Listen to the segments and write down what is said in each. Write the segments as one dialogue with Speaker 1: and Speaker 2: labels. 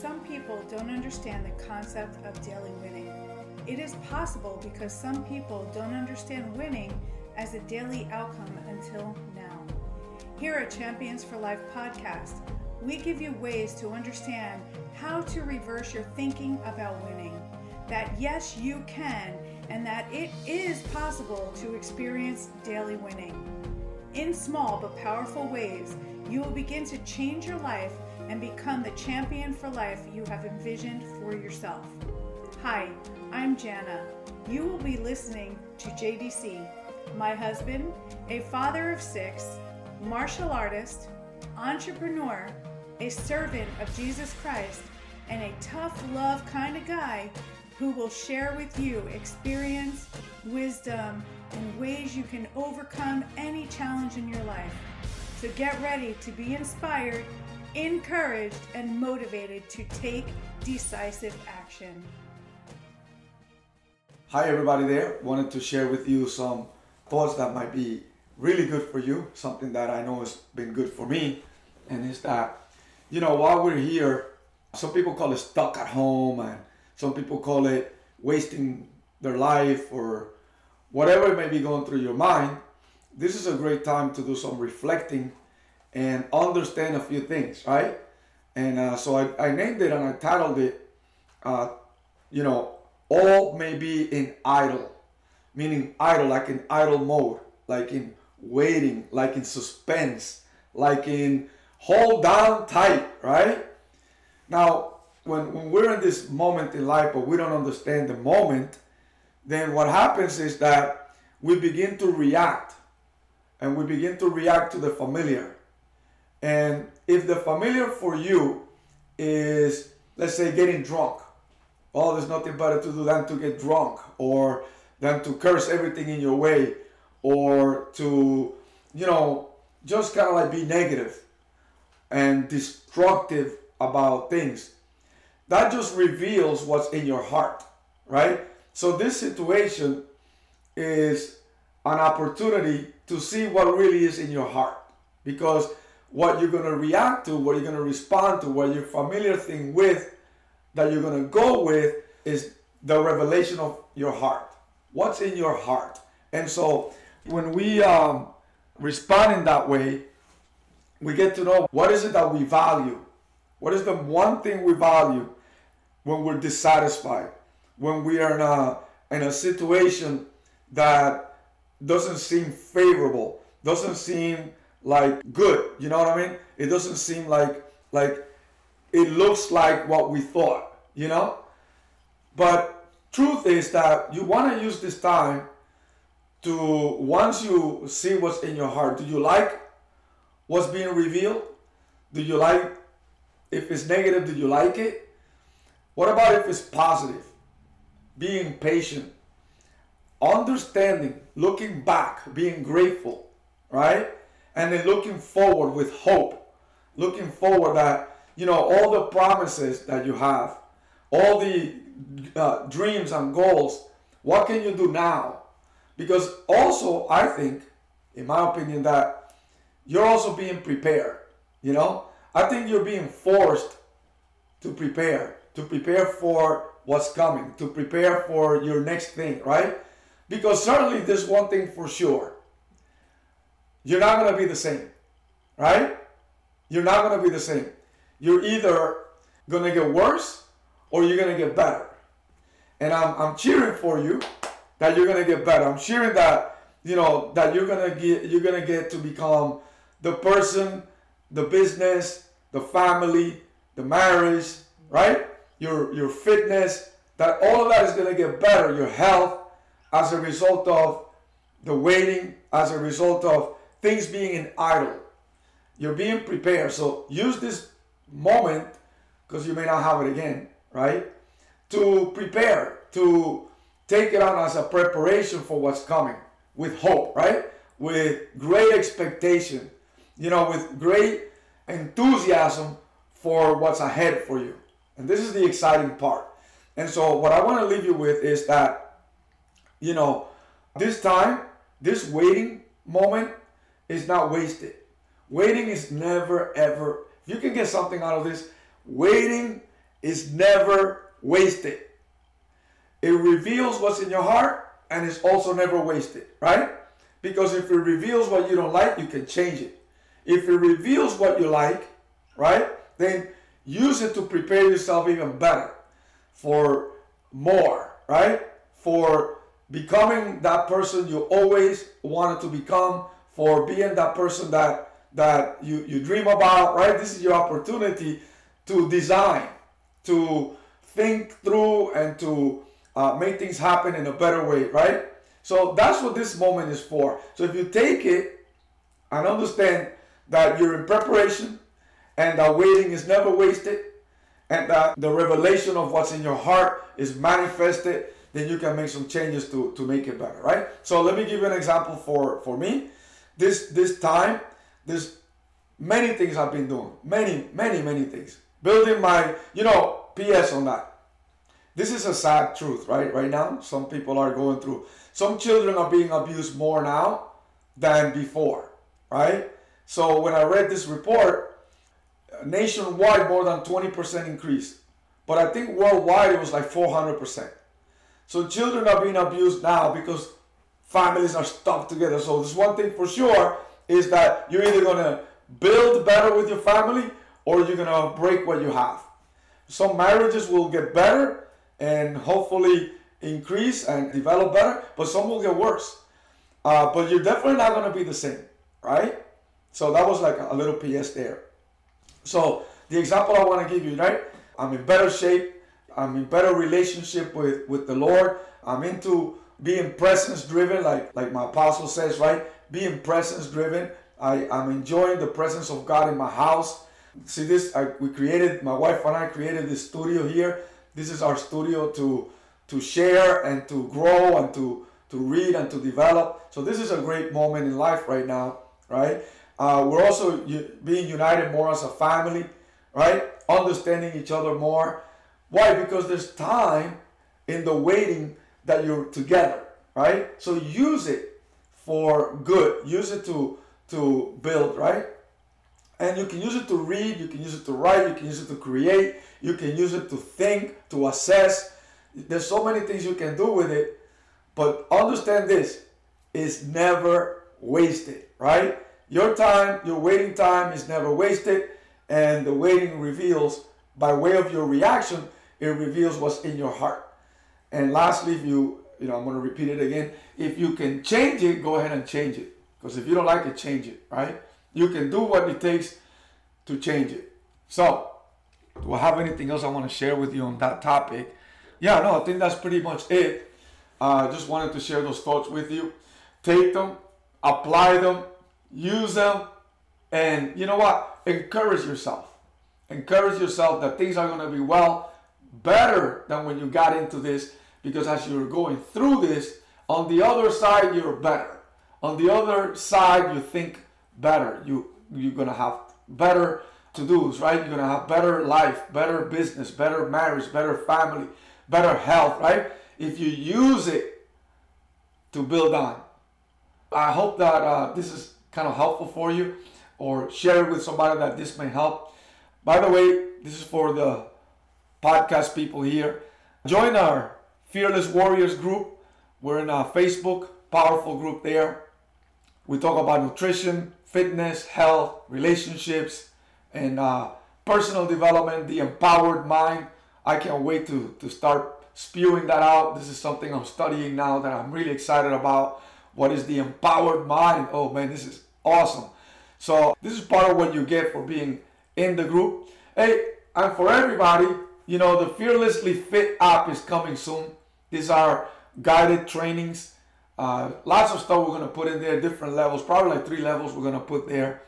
Speaker 1: Some people don't understand the concept of daily winning. It is possible because some people don't understand winning as a daily outcome until now. Here at Champions for Life podcast, we give you ways to understand how to reverse your thinking about winning. That yes, you can, and that it is possible to experience daily winning. In small but powerful ways, you will begin to change your life and become the champion for life you have envisioned for yourself. Hi, I'm Jana. You will be listening to JDC, my husband, a father of six, martial artist, entrepreneur, a servant of Jesus Christ, and a tough love kind of guy who will share with you experience, wisdom, and ways you can overcome any challenge in your life. So get ready to be inspired, encouraged, and motivated to take decisive action.
Speaker 2: Hi, everybody there. Wanted to share with you some thoughts that might be really good for you, something that I know has been good for me, and is that, you know, while we're here, some people call it stuck at home, and some people call it wasting their life or whatever may be going through your mind. This is a great time to do some reflecting and understand a few things, right? And uh, so I, I named it and I titled it, uh, you know, all may be in idle, meaning idle, like in idle mode, like in waiting, like in suspense, like in hold down tight, right? Now, when, when we're in this moment in life, but we don't understand the moment, then what happens is that we begin to react and we begin to react to the familiar. And if the familiar for you is, let's say, getting drunk, oh, there's nothing better to do than to get drunk or than to curse everything in your way or to, you know, just kind of like be negative and destructive about things. That just reveals what's in your heart, right? So this situation is an opportunity to see what really is in your heart because what you're going to react to, what you're going to respond to, what you're familiar thing with that you're going to go with is the revelation of your heart. What's in your heart? And so when we um, respond in that way, we get to know what is it that we value. What is the one thing we value when we're dissatisfied, when we are in a, in a situation that doesn't seem favorable, doesn't seem like good. You know what I mean? It doesn't seem like like it looks like what we thought, you know? But truth is that you want to use this time to once you see what's in your heart, do you like what's being revealed? Do you like if it's negative, do you like it? What about if it's positive? Being patient, understanding, looking back, being grateful, right? And then looking forward with hope, looking forward that, you know, all the promises that you have, all the uh, dreams and goals, what can you do now? Because also, I think, in my opinion, that you're also being prepared, you know? I think you're being forced to prepare, to prepare for what's coming, to prepare for your next thing, right? Because certainly there's one thing for sure you're not going to be the same, right? You're not going to be the same. You're either going to get worse or you're going to get better. And I'm, I'm cheering for you that you're going to get better. I'm cheering that, you know, that you're going to get, you're going to get to become the person, the business, the family, the marriage, right? Your, your fitness, that all of that is going to get better. Your health as a result of the waiting, as a result of things being in idle. You're being prepared. So use this moment, because you may not have it again, right? To prepare, to take it on as a preparation for what's coming with hope, right? With great expectation, you know, with great enthusiasm for what's ahead for you. And this is the exciting part. And so, what I want to leave you with is that, you know, this time, this waiting moment is not wasted. Waiting is never ever, if you can get something out of this, waiting is never wasted. It reveals what's in your heart and it's also never wasted, right? Because if it reveals what you don't like, you can change it. If it reveals what you like, right, then use it to prepare yourself even better for more, right? For becoming that person you always wanted to become, for being that person that that you, you dream about, right? This is your opportunity to design, to think through, and to uh, make things happen in a better way, right? So that's what this moment is for. So if you take it and understand that you're in preparation and that waiting is never wasted and that the revelation of what's in your heart is manifested, then you can make some changes to, to make it better, right? So let me give you an example for, for me. This this time, there's many things I've been doing. Many, many, many things. Building my, you know, PS on that. This is a sad truth, right? Right now, some people are going through. Some children are being abused more now than before, right? So when I read this report, nationwide more than 20% increase. But I think worldwide it was like 400%. So children are being abused now because families are stuck together. So this one thing for sure is that you're either gonna build better with your family or you're gonna break what you have. Some marriages will get better and hopefully increase and develop better, but some will get worse. Uh, but you're definitely not gonna be the same, right? So that was like a little PS there. So the example I want to give you, right? I'm in better shape. I'm in better relationship with, with the Lord. I'm into being presence driven, like like my apostle says, right? Being presence driven. I, I'm enjoying the presence of God in my house. See this? I, we created, my wife and I created this studio here. This is our studio to to share and to grow and to to read and to develop. So this is a great moment in life right now, right? Uh, we're also being united more as a family, right? Understanding each other more. Why? Because there's time in the waiting that you're together, right? So use it for good. Use it to to build, right? And you can use it to read, you can use it to write, you can use it to create, you can use it to think, to assess. There's so many things you can do with it, but understand this is never wasted, right? Your time, your waiting time is never wasted, and the waiting reveals by way of your reaction, it reveals what's in your heart. And lastly, if you, you know, I'm going to repeat it again. If you can change it, go ahead and change it. Because if you don't like it, change it, right? You can do what it takes to change it. So, do I have anything else I want to share with you on that topic? Yeah, no, I think that's pretty much it. I uh, just wanted to share those thoughts with you. Take them, apply them, use them, and you know what? Encourage yourself. Encourage yourself that things are going to be well, better than when you got into this, because as you're going through this, on the other side, you're better. On the other side, you think better. You you're gonna have better to dos, right? You're gonna have better life, better business, better marriage, better family, better health, right? If you use it to build on. I hope that uh, this is kind of helpful for you or share it with somebody that this may help. By the way, this is for the podcast people here. Join our Fearless Warriors group. We're in a Facebook, powerful group there. We talk about nutrition, fitness, health, relationships, and uh, personal development, the empowered mind. I can't wait to, to start spewing that out. This is something I'm studying now that I'm really excited about. What is the empowered mind? Oh man, this is awesome. So this is part of what you get for being in the group. Hey, and for everybody, you know, the Fearlessly Fit app is coming soon. These are guided trainings. Uh, lots of stuff we're going to put in there, different levels, probably like three levels we're going to put there.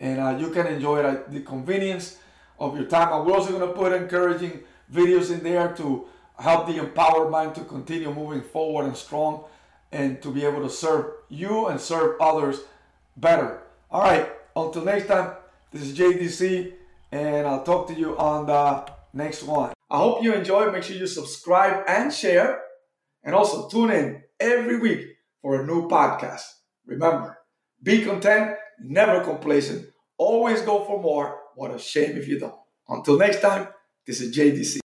Speaker 2: And uh, you can enjoy it at the convenience of your time. And we're also going to put encouraging videos in there to help the empowered mind to continue moving forward and strong and to be able to serve you and serve others better. All right, until next time, this is JDC, and I'll talk to you on the next one. I hope you enjoy. Make sure you subscribe and share, and also tune in every week for a new podcast. Remember, be content, never complacent, always go for more. What a shame if you don't. Until next time, this is JDC.